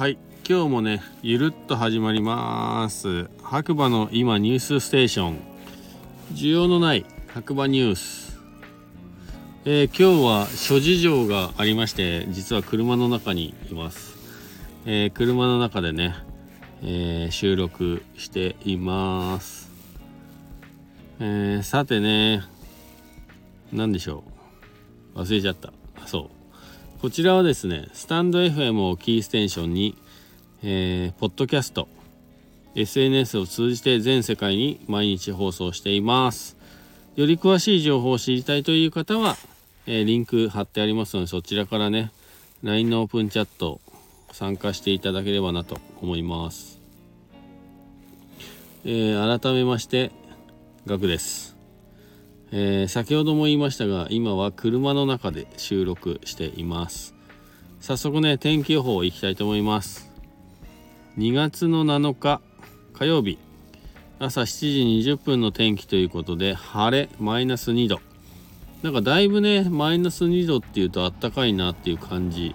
はい。今日もねゆるっと始まります。白馬の今ニュースステーション。需要のない白馬ニュース。えー、今日は諸事情がありまして実は車の中にいます、えー、車の中でね、えー、収録しています、えさてね何でしょう。忘れちゃった。そう。こちらはですね、スタンド FM をキーステーションに、えー、ポッドキャスト、SNS を通じて全世界に毎日放送しています。より詳しい情報を知りたいという方は、えー、リンク貼ってありますので、そちらからね、LINE のオープンチャット参加していただければなと思います。えー、改めまして、ガクです。えー、先ほども言いましたが今は車の中で収録しています。早速ね天気予報いきたいと思います。2月の7日火曜日。朝7時20分の天気ということで晴れマイナス2度。なんかだいぶねマイナス2度っていうとあったかいなっていう感じ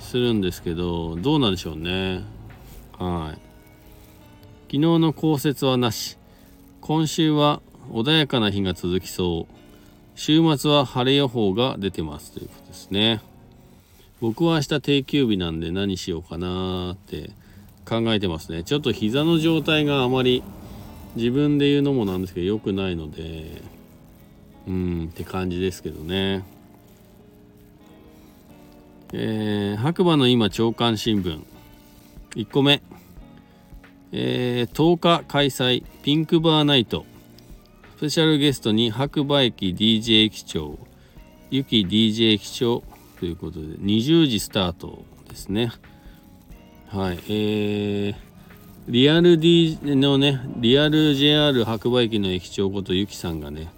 するんですけどどうなんでしょうね。はい。昨日の降雪はなし。今週は穏やかな日が続きそう。週末は晴れ予報が出てますということですね。僕は明日定休日なんで何しようかなって考えてますね。ちょっと膝の状態があまり自分で言うのもなんですけど良くないので。うんって感じですけどね。えー、白馬の今朝刊新聞。1個目、えー、10日開催。ピンクバーナイト。スペシャルゲストに白馬駅 DJ 駅長、ゆき DJ 駅長ということで、20時スタートですね。はい。えー、リアル D のね、リアル JR 白馬駅の駅長ことゆきさんがね、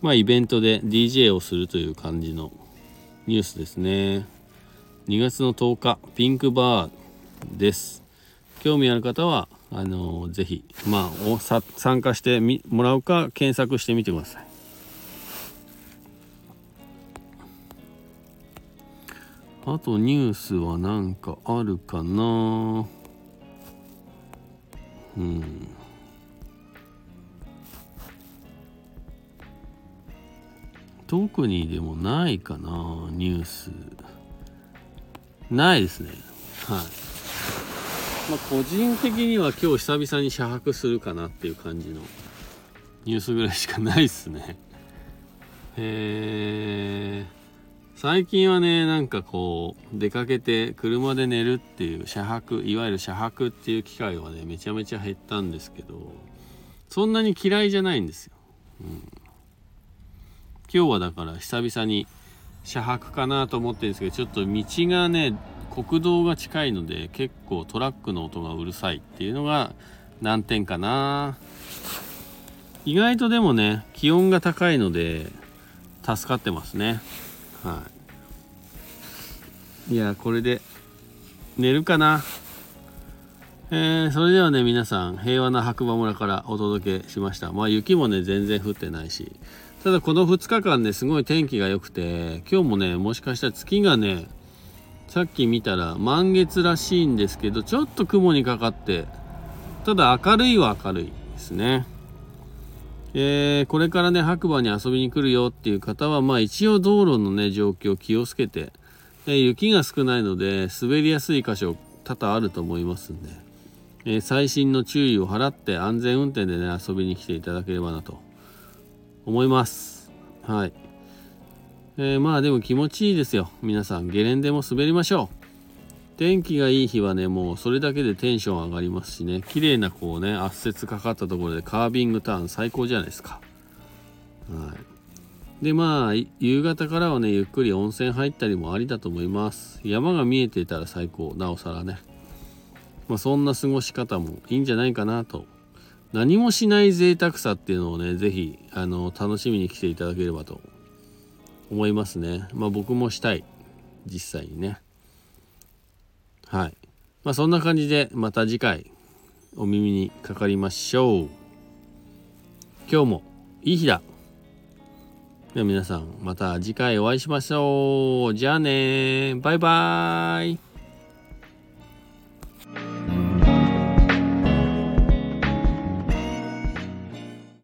まあイベントで DJ をするという感じのニュースですね。2月の10日、ピンクバーです。興味ある方はあのぜひまあおさ参加してみもらうか検索してみてください。あとニュースは何かあるかな。うん。特にでもないかなニュース。ないですね。はい。まあ、個人的には今日久々に車泊するかなっていう感じのニュースぐらいしかないっすね。えー、最近はね、なんかこう、出かけて車で寝るっていう車泊、いわゆる車泊っていう機会はね、めちゃめちゃ減ったんですけど、そんなに嫌いじゃないんですよ。うん、今日はだから久々に車泊かなと思ってるんですけど、ちょっと道がね、国道が近いので結構トラックの音がうるさいっていうのが難点かな。意外とでもね気温が高いので助かってますね。はい。いやこれで寝るかな。えー、それではね皆さん平和な白馬村からお届けしました。まあ雪もね全然降ってないし。ただこの2日間ねすごい天気が良くて今日もねもしかしたら月がねさっき見たら満月らしいんですけどちょっと雲にかかってただ明るいは明るいですね。えー、これからね白馬に遊びに来るよっていう方はまあ一応道路のね状況気をつけて、え雪が少ないので滑りやすい箇所多々あると思いますんで、えー、細心の注意を払って安全運転でね遊びに来ていただければなと思います。はい。えー、まあでも気持ちいいですよ。皆さん、ゲレンデも滑りましょう。天気がいい日はね、もうそれだけでテンション上がりますしね、綺麗なこうね、圧雪かかったところでカービングターン最高じゃないですか。はい。で、まあ、夕方からはね、ゆっくり温泉入ったりもありだと思います。山が見えていたら最高、なおさらね。まあ、そんな過ごし方もいいんじゃないかなと。何もしない贅沢さっていうのをね、是非あの、楽しみに来ていただければと思いますね。まあ僕もしたい。実際にね。はい。まあそんな感じでまた次回お耳にかかりましょう。今日もいい日だ。では皆さんまた次回お会いしましょう。じゃあねバイバーイ。